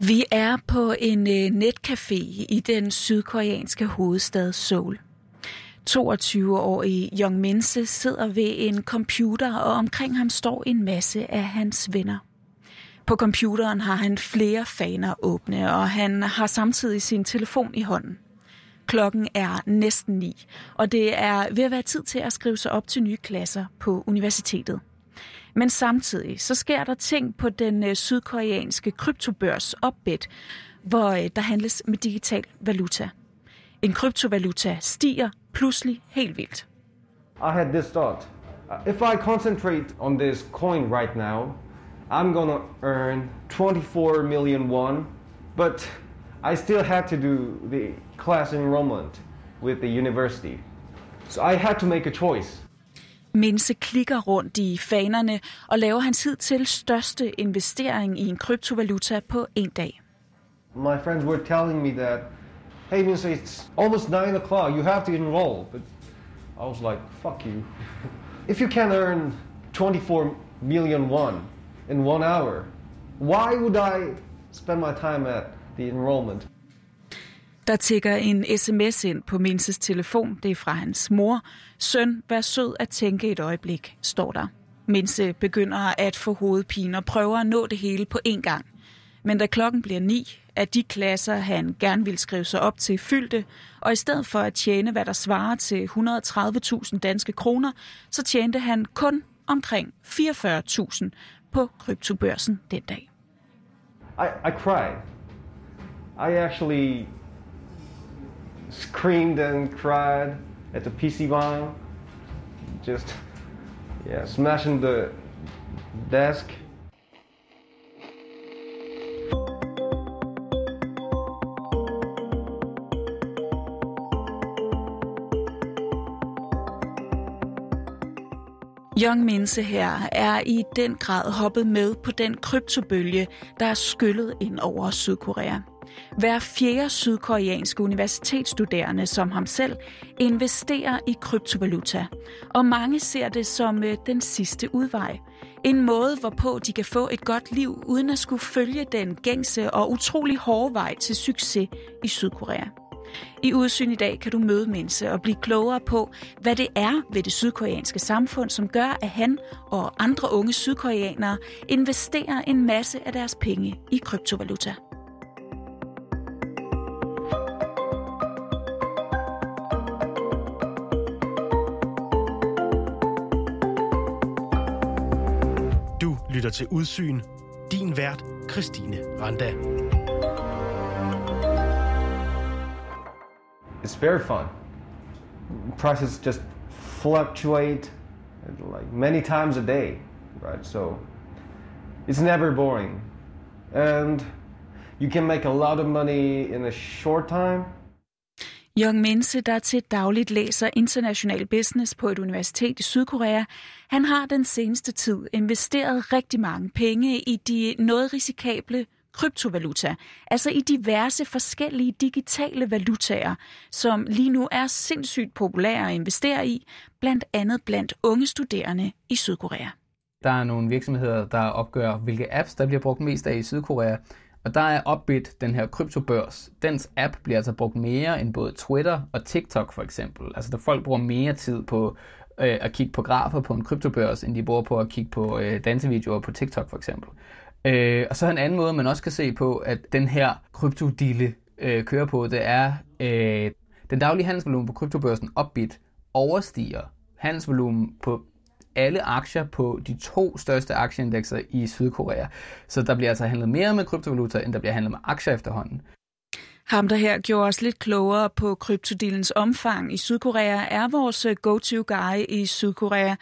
Vi er på en øh, netcafé i den sydkoreanske hovedstad Seoul. 22-årige Young Minse sidder ved en computer, og omkring ham står en masse af hans venner. På computeren har han flere faner åbne, og han har samtidig sin telefon i hånden. Klokken er næsten ni, og det er ved at være tid til at skrive sig op til nye klasser på universitetet. Men samtidig så sker der ting på den øh, sydkoreanske kryptobørs Opbit, hvor øh, der handles med digital valuta. En kryptovaluta stiger pludselig helt vildt. I had this thought. Uh, if I concentrate on this coin right now, I'm gonna earn 24 million won, but I still had to do the class enrollment with the university. So I had to make a choice. Klikker rundt i fanerne og laver hans største investering i en kryptovaluta på en dag. My friends were telling me that, hey, Minsa, it's almost 9 o'clock, you have to enroll. But I was like, fuck you. if you can earn 24 million won in one hour, why would I spend my time at the enrollment? Der tigger en sms ind på Minses telefon. Det er fra hans mor. Søn, vær sød at tænke et øjeblik, står der. Minse begynder at få hovedpine og prøver at nå det hele på én gang. Men da klokken bliver ni, er de klasser, han gerne vil skrive sig op til, fyldte, og i stedet for at tjene, hvad der svarer til 130.000 danske kroner, så tjente han kun omkring 44.000 på kryptobørsen den dag. I, I cried. I actually screamed and cried at the PC bomb. Just, yeah, smashing the desk. Young Minse her er i den grad hoppet med på den kryptobølge, der er skyllet ind over Sydkorea. Hver fjerde sydkoreanske universitetsstuderende som ham selv investerer i kryptovaluta, og mange ser det som øh, den sidste udvej. En måde, hvorpå de kan få et godt liv, uden at skulle følge den gængse og utrolig hårde vej til succes i Sydkorea. I Udsyn i dag kan du møde Minse og blive klogere på, hvad det er ved det sydkoreanske samfund, som gør, at han og andre unge sydkoreanere investerer en masse af deres penge i kryptovaluta. Lytter til Udsyn. Din vært, Christine Randa. It's very fun. Prices just fluctuate like many times a day, right? So it's never boring. And you can make a lot of money in a short time. Young Mense, der til dagligt læser international business på et universitet i Sydkorea, han har den seneste tid investeret rigtig mange penge i de noget risikable kryptovaluta, altså i diverse forskellige digitale valutaer, som lige nu er sindssygt populære at investere i, blandt andet blandt unge studerende i Sydkorea. Der er nogle virksomheder, der opgør, hvilke apps, der bliver brugt mest af i Sydkorea. Og der er Upbit, den her kryptobørs. Dens app bliver altså brugt mere end både Twitter og TikTok for eksempel. Altså der folk bruger mere tid på øh, at kigge på grafer på en kryptobørs, end de bruger på at kigge på øh, dansevideoer på TikTok for eksempel. Øh, og så en anden måde, man også kan se på, at den her kryptodille øh, kører på, det er, øh, den daglige handelsvolumen på kryptobørsen Upbit overstiger handelsvolumen på alle aktier på de to største aktieindekser i Sydkorea. Så der bliver altså handlet mere med kryptovaluta, end der bliver handlet med aktier efterhånden. Ham, der her gjorde os lidt klogere på kryptodilens omfang i Sydkorea, er vores go-to-guy i Sydkorea,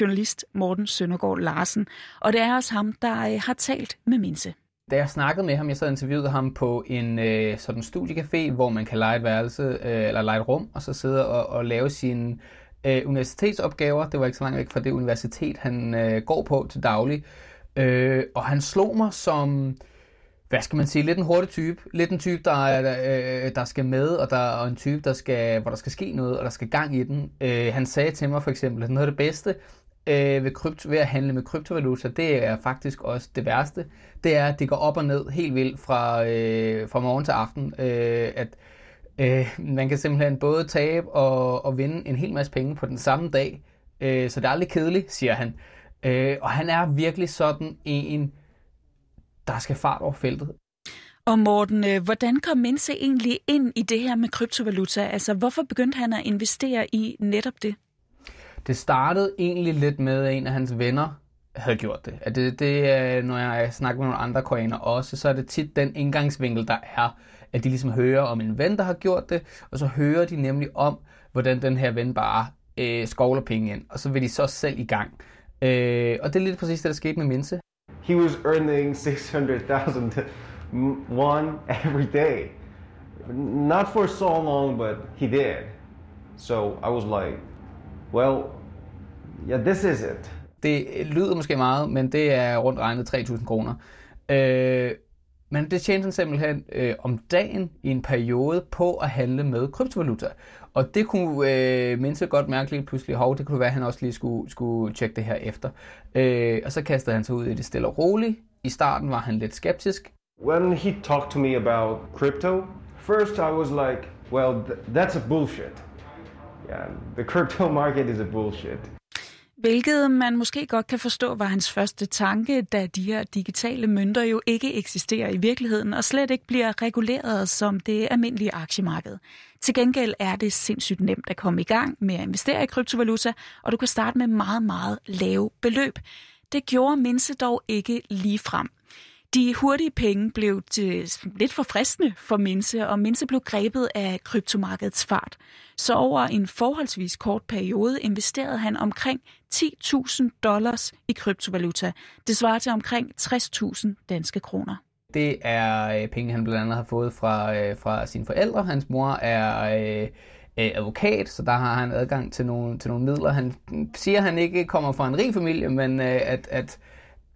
journalist Morten Søndergaard Larsen. Og det er også ham, der øh, har talt med Minse. Da jeg snakkede med ham, jeg sad og interviewede ham på en øh, sådan studiecafé, hvor man kan lege et værelse, øh, eller lege et rum, og så sidde og, og lave sine øh, universitetsopgaver. Det var ikke så langt væk fra det universitet, han øh, går på til daglig. Øh, og han slog mig som, hvad skal man sige, lidt en hurtig type. Lidt en type, der, øh, der skal med, og der er en type, der skal, hvor der skal ske noget, og der skal gang i den. Øh, han sagde til mig for eksempel, at noget af det bedste, øh, ved, krypto, ved at handle med kryptovaluta, det er faktisk også det værste. Det er, at det går op og ned helt vildt fra, øh, fra morgen til aften. Øh, at øh, man kan simpelthen både tabe og, og vinde en hel masse penge på den samme dag. Øh, så det er aldrig kedeligt, siger han. Øh, og han er virkelig sådan en, der skal fart over feltet. Og Morten, øh, hvordan kom Minse egentlig ind i det her med kryptovaluta? Altså, hvorfor begyndte han at investere i netop det? Det startede egentlig lidt med, at en af hans venner havde gjort det. At det, det når jeg snakker med nogle andre koreanere også, så er det tit den indgangsvinkel, der er, at de ligesom hører om en ven, der har gjort det, og så hører de nemlig om, hvordan den her ven bare øh, skovler penge ind, og så vil de så selv i gang. Øh, og det er lidt præcis det, der skete med Minse. He was earning 600,000 one every day. Not for so long, but he did. So I was like, well, yeah, this is it. Det lyder måske meget, men det er rundt regnet 3.000 kroner. Øh, men det tjente han simpelthen øh, om dagen i en periode på at handle med kryptovaluta. Og det kunne øh, mindst godt mærke lige pludselig, hov, det kunne være, at han også lige skulle, skulle tjekke det her efter. Øh, og så kastede han sig ud i det stille og roligt. I starten var han lidt skeptisk. When he talked to me about crypto, first I was like, well, th- that's a bullshit. Yeah, the crypto market is a bullshit. Hvilket man måske godt kan forstå var hans første tanke, da de her digitale mønter jo ikke eksisterer i virkeligheden og slet ikke bliver reguleret som det almindelige aktiemarked. Til gengæld er det sindssygt nemt at komme i gang med at investere i kryptovaluta, og du kan starte med meget, meget lave beløb. Det gjorde Minse dog ikke lige frem. De hurtige penge blev til lidt for fristende for Minse, og Minse blev grebet af kryptomarkedets fart. Så over en forholdsvis kort periode investerede han omkring 10.000 dollars i kryptovaluta. Det svarer til omkring 60.000 danske kroner. Det er øh, penge, han blandt andet har fået fra, øh, fra sine forældre. Hans mor er øh, øh, advokat, så der har han adgang til nogle, til nogle midler. Han siger, at han ikke kommer fra en rig familie, men at, at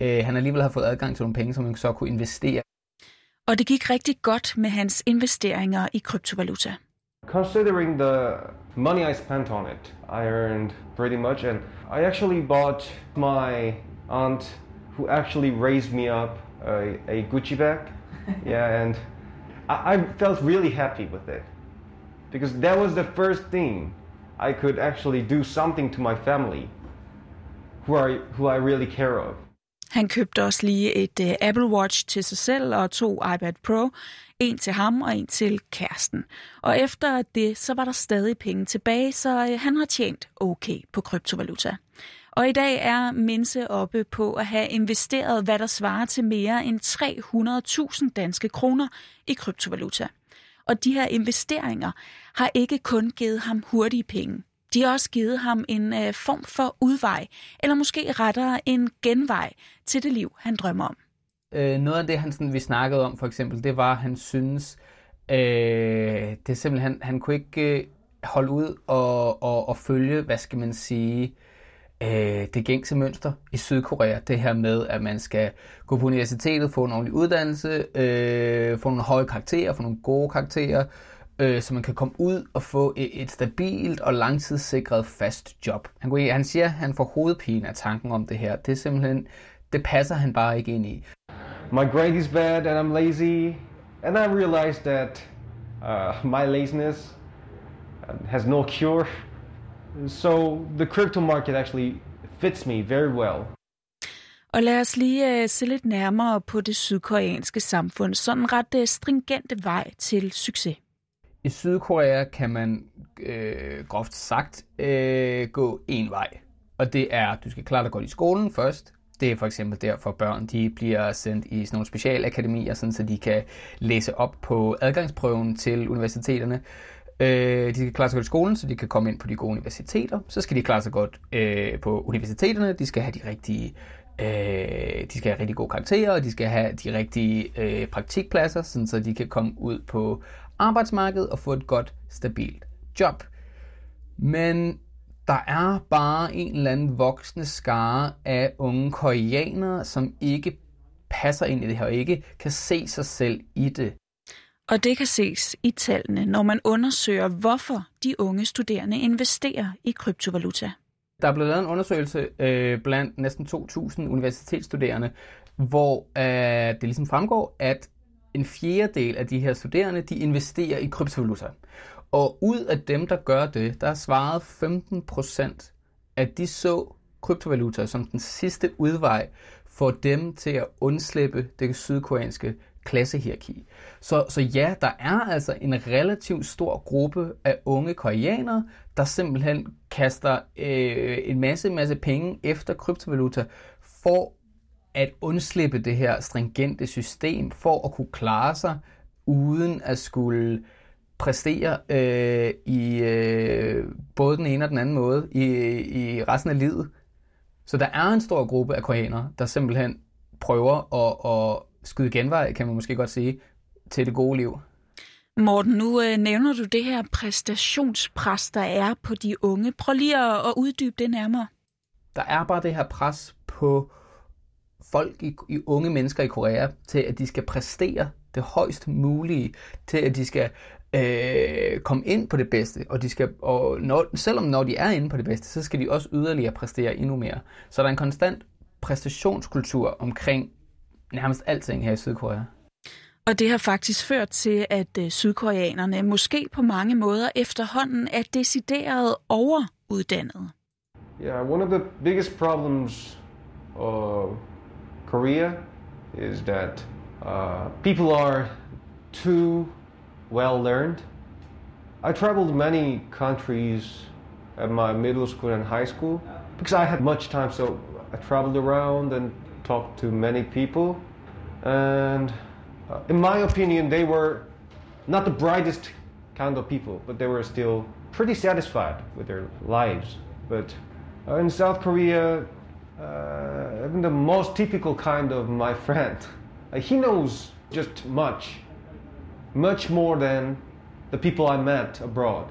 øh, han alligevel har fået adgang til nogle penge, som han så kunne investere. Og det gik rigtig godt med hans investeringer i kryptovaluta. Considering the money I spent on it, I earned pretty much, and I actually bought my aunt, who actually raised me up, a, a Gucci bag. yeah, and I, I felt really happy with it because that was the first thing I could actually do something to my family, who I, who I really care of. Han købte også lige et uh, Apple Watch til sig selv og to iPad Pro. En til ham og en til kæresten. Og efter det, så var der stadig penge tilbage, så uh, han har tjent okay på kryptovaluta. Og i dag er Minse oppe på at have investeret, hvad der svarer til mere end 300.000 danske kroner i kryptovaluta. Og de her investeringer har ikke kun givet ham hurtige penge. De har også givet ham en øh, form for udvej, eller måske rettere en genvej til det liv, han drømmer om. Øh, noget af det, han sådan, vi snakkede om for eksempel, det var, at han synes, øh, det er simpelthen, han, kunne ikke øh, holde ud og, og, og følge, hvad skal man sige, øh, det gængse mønster i Sydkorea. Det her med, at man skal gå på universitetet, få en ordentlig uddannelse, øh, få nogle høje karakterer, få nogle gode karakterer, øh, så man kan komme ud og få et, et stabilt og langtidssikret fast job. Han, kunne, han siger, at han får hovedpine af tanken om det her. Det er simpelthen, det passer han bare ikke ind i. My grade is bad and I'm lazy, and I realized that uh, my laziness has no cure. So the crypto market actually fits me very well. Og lad os lige uh, se lidt nærmere på det sydkoreanske samfund. Sådan ret uh, stringente vej til succes. I Sydkorea kan man øh, groft sagt øh, gå en vej. Og det er, at du skal klare dig godt i skolen først. Det er for eksempel derfor børn de bliver sendt i sådan nogle specialakademier, sådan så de kan læse op på adgangsprøven til universiteterne. Øh, de skal klare sig godt i skolen, så de kan komme ind på de gode universiteter. Så skal de klare sig godt øh, på universiteterne. De skal have de rigtige øh, de skal have rigtig gode karakterer, og de skal have de rigtige øh, praktikpladser, sådan så de kan komme ud på arbejdsmarkedet og få et godt, stabilt job. Men der er bare en eller anden voksende skare af unge koreanere, som ikke passer ind i det her, og ikke kan se sig selv i det. Og det kan ses i tallene, når man undersøger, hvorfor de unge studerende investerer i kryptovaluta. Der er blevet lavet en undersøgelse øh, blandt næsten 2.000 universitetsstuderende, hvor øh, det ligesom fremgår, at en fjerdedel af de her studerende, de investerer i kryptovaluta. Og ud af dem, der gør det, der svarede 15 procent, at de så kryptovaluta som den sidste udvej for dem til at undslippe det sydkoreanske klassehierarki. Så, så ja, der er altså en relativt stor gruppe af unge koreanere, der simpelthen kaster øh, en masse, masse penge efter kryptovaluta for at undslippe det her stringente system, for at kunne klare sig uden at skulle præstere øh, i øh, både den ene og den anden måde i, i resten af livet. Så der er en stor gruppe af koreanere, der simpelthen prøver at, at skyde genvej, kan man måske godt sige, til det gode liv. Morten, nu øh, nævner du det her præstationspres, der er på de unge. Prøv lige at, at uddybe det nærmere. Der er bare det her pres på folk, i, i unge mennesker i Korea, til at de skal præstere det højst mulige, til at de skal øh, komme ind på det bedste, og de skal, og når, selvom når de er inde på det bedste, så skal de også yderligere præstere endnu mere. Så der er en konstant præstationskultur omkring nærmest alting her i Sydkorea. Og det har faktisk ført til, at øh, sydkoreanerne måske på mange måder efterhånden er decideret overuddannet. Yeah, one of the biggest problems of Korea is that uh, people are too well learned. I traveled many countries at my middle school and high school because I had much time, so I traveled around and talked to many people. And uh, in my opinion, they were not the brightest kind of people, but they were still pretty satisfied with their lives. But uh, in South Korea, uh, even the most typical kind of my friend, uh, he knows just much, much more than the people I met abroad.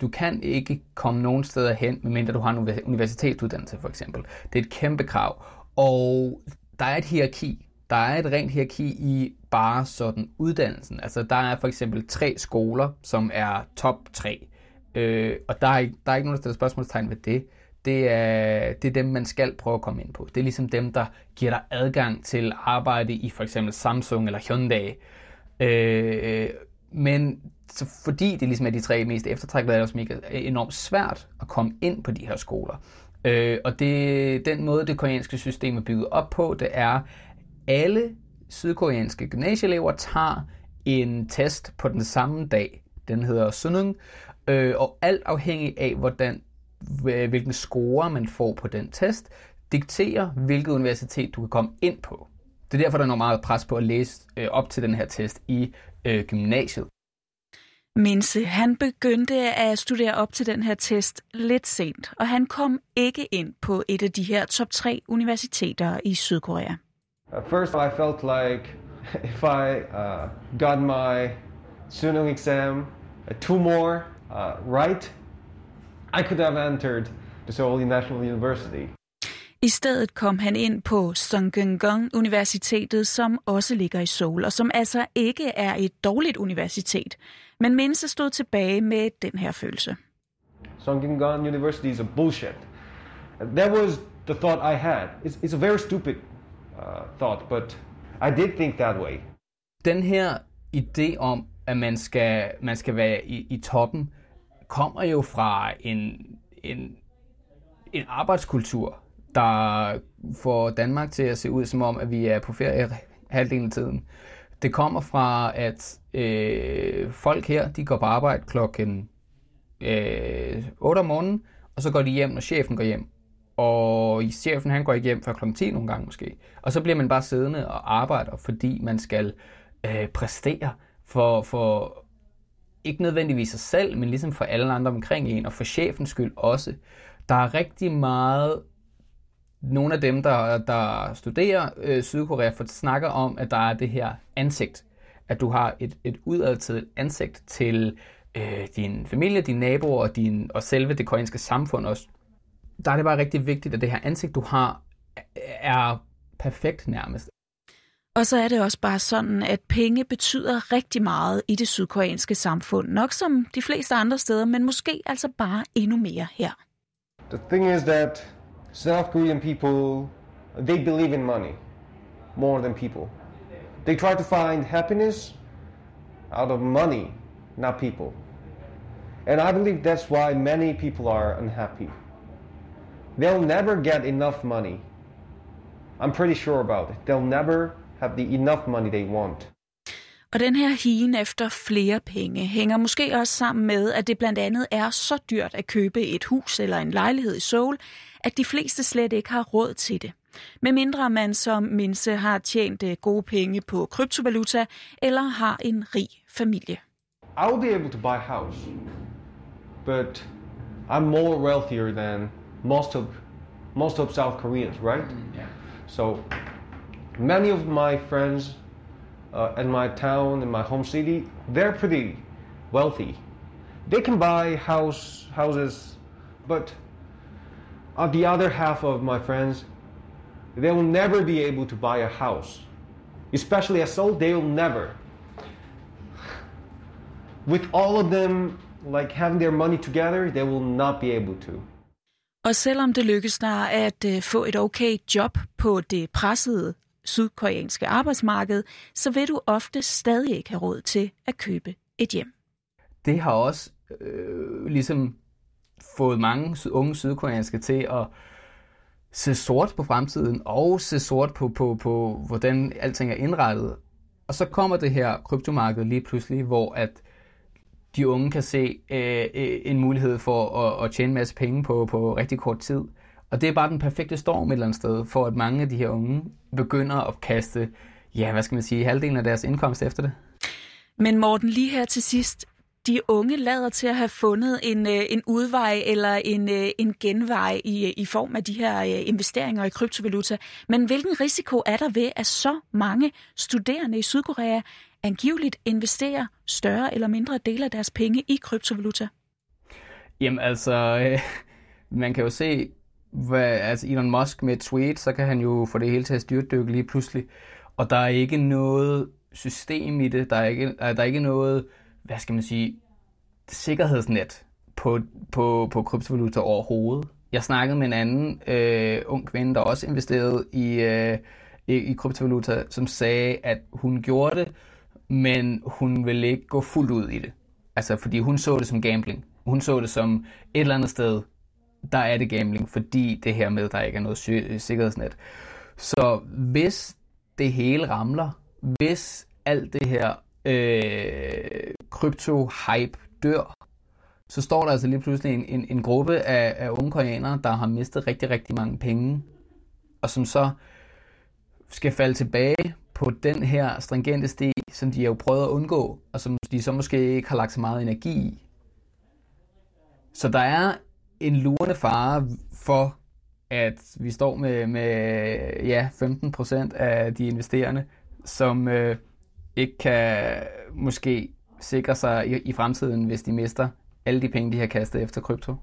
Du kan ikke komme nogen steder hen, medmindre du har en universitetsuddannelse for eksempel. Det er et kæmpe krav. Og der er et hierarki. Der er et rent hierarki i bare sådan uddannelsen. Altså der er for eksempel tre skoler, som er top tre. Øh, og der er, ikke, der er ikke nogen, der stiller spørgsmålstegn ved det. Det er, det er dem, man skal prøve at komme ind på. Det er ligesom dem, der giver dig adgang til arbejde i for eksempel Samsung eller Hyundai. Øh, men så fordi det ligesom er de tre mest eftertragtede, er det også mega enormt svært at komme ind på de her skoler. Øh, og det, den måde, det koreanske system er bygget op på, det er, alle sydkoreanske gymnasieelever tager en test på den samme dag. Den hedder Sunung, øh, og alt afhængig af, hvordan, hvilken score man får på den test, dikterer, hvilket universitet du kan komme ind på. Det er derfor, der er meget pres på at læse øh, op til den her test i øh, gymnasiet. Minse, han begyndte at studere op til den her test lidt sent, og han kom ikke ind på et af de her top 3 universiteter i Sydkorea. At first, I felt like if I uh, got my Sunung exam, uh, two more uh, right, I could have entered the Seoul National University. I stedet kom han ind på Sungkyunkong Universitetet, som også ligger i Seoul, og som altså ikke er et dårligt universitet. Men Minse stod tilbage med den her følelse. Sungkyunkong University is a bullshit. That was the thought I had. It's, it's a very stupid uh, thought, but I did think that way. Den her idé om, at man skal, man skal være i, i toppen, kommer jo fra en, en, en arbejdskultur, der får Danmark til at se ud som om, at vi er på ferie halvdelen af tiden. Det kommer fra, at øh, folk her, de går på arbejde klokken øh, 8 om morgenen, og så går de hjem, når chefen går hjem. Og chefen han går ikke hjem før klokken 10 nogle gange måske. Og så bliver man bare siddende og arbejder, fordi man skal øh, præstere for, for ikke nødvendigvis sig selv, men ligesom for alle andre omkring en, og for chefens skyld også. Der er rigtig meget nogle af dem, der, der studerer øh, Sydkorea, for snakker om, at der er det her ansigt. At du har et, et udadtil ansigt til øh, din familie, dine naboer og, din, og selve det koreanske samfund også. Der er det bare rigtig vigtigt, at det her ansigt, du har, er perfekt nærmest. Og så er det også bare sådan, at penge betyder rigtig meget i det sydkoreanske samfund. Nok som de fleste andre steder, men måske altså bare endnu mere her. The thing is that South Korean people, they believe in money more than people. They try to find happiness out of money, not people. And I believe that's why many people are unhappy. They'll never get enough money. I'm pretty sure about it. They'll never have the enough money they want. Og den her higen efter flere penge hænger måske også sammen med, at det blandt andet er så dyrt at købe et hus eller en lejlighed i Seoul, at de fleste slet ikke har råd til det. Med mindre man som Minse har tjent øh, gode penge på kryptovaluta eller har en rig familie. I'll be able to buy a house, but I'm more wealthier than most of most of South Koreans, right? Yeah. So many of my friends uh, in my town, in my home city, they're pretty wealthy. They can buy house houses, but uh, the other half of my friends, they will never be able to buy a house. Especially a Seoul, they will never. With all of them like having their money together, they will not be able to. Og selvom det lykkes dig at øh, få et okay job på det pressede sydkoreanske arbejdsmarked, så vil du ofte stadig ikke have råd til at købe et hjem. Det har også øh, ligesom fået mange unge sydkoreanske til at se sort på fremtiden og se sort på, på, på, hvordan alting er indrettet. Og så kommer det her kryptomarked lige pludselig, hvor at de unge kan se øh, øh, en mulighed for at, at tjene en masse penge på, på rigtig kort tid. Og det er bare den perfekte storm et eller andet sted, for at mange af de her unge begynder at kaste, ja, hvad skal man sige, halvdelen af deres indkomst efter det. Men Morten, lige her til sidst, de unge lader til at have fundet en, øh, en udvej eller en, øh, en genvej i, i form af de her øh, investeringer i kryptovaluta. Men hvilken risiko er der ved, at så mange studerende i Sydkorea angiveligt investerer større eller mindre dele af deres penge i kryptovaluta? Jamen altså, øh, man kan jo se, hvad, altså Elon Musk med et tweet, så kan han jo få det hele til at styrtdykke lige pludselig. Og der er ikke noget system i det, der er ikke, øh, der er ikke noget, hvad skal man sige, sikkerhedsnet på, på, på kryptovaluta overhovedet. Jeg snakkede med en anden øh, ung kvinde, der også investerede i, øh, i, i kryptovaluta, som sagde, at hun gjorde det, men hun ville ikke gå fuldt ud i det. Altså, fordi hun så det som gambling. Hun så det som et eller andet sted, der er det gambling, fordi det her med, der ikke er noget sikkerhedsnet. Så hvis det hele ramler, hvis alt det her øh, krypto-hype dør, så står der altså lige pludselig en, en, en gruppe af, af unge koreanere, der har mistet rigtig, rigtig mange penge, og som så skal falde tilbage på den her stringente sti, som de har jo prøvet at undgå, og som de så måske ikke har lagt så meget energi i. Så der er en lurende fare for, at vi står med, med ja, 15% af de investerende, som øh, ikke kan måske sikre sig i, i fremtiden, hvis de mister alle de penge, de har kastet efter krypto.